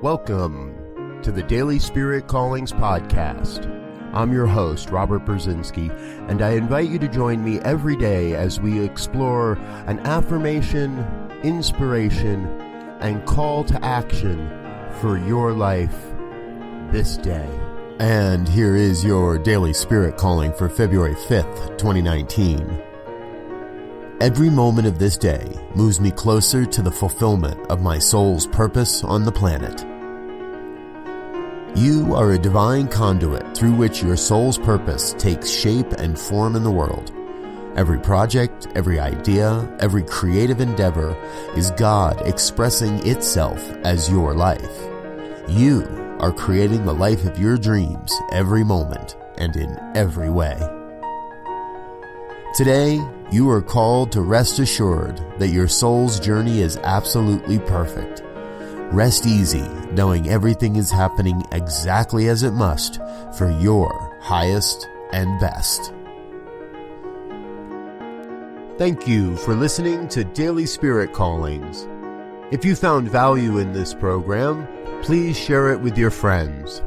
Welcome to the Daily Spirit Callings Podcast. I'm your host, Robert Brzezinski, and I invite you to join me every day as we explore an affirmation, inspiration, and call to action for your life this day. And here is your Daily Spirit Calling for February 5th, 2019. Every moment of this day moves me closer to the fulfillment of my soul's purpose on the planet. You are a divine conduit through which your soul's purpose takes shape and form in the world. Every project, every idea, every creative endeavor is God expressing itself as your life. You are creating the life of your dreams every moment and in every way. Today, you are called to rest assured that your soul's journey is absolutely perfect. Rest easy, knowing everything is happening exactly as it must for your highest and best. Thank you for listening to Daily Spirit Callings. If you found value in this program, please share it with your friends.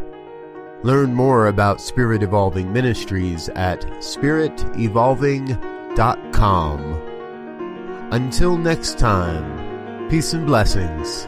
Learn more about Spirit Evolving Ministries at spiritevolving.com. Until next time, peace and blessings.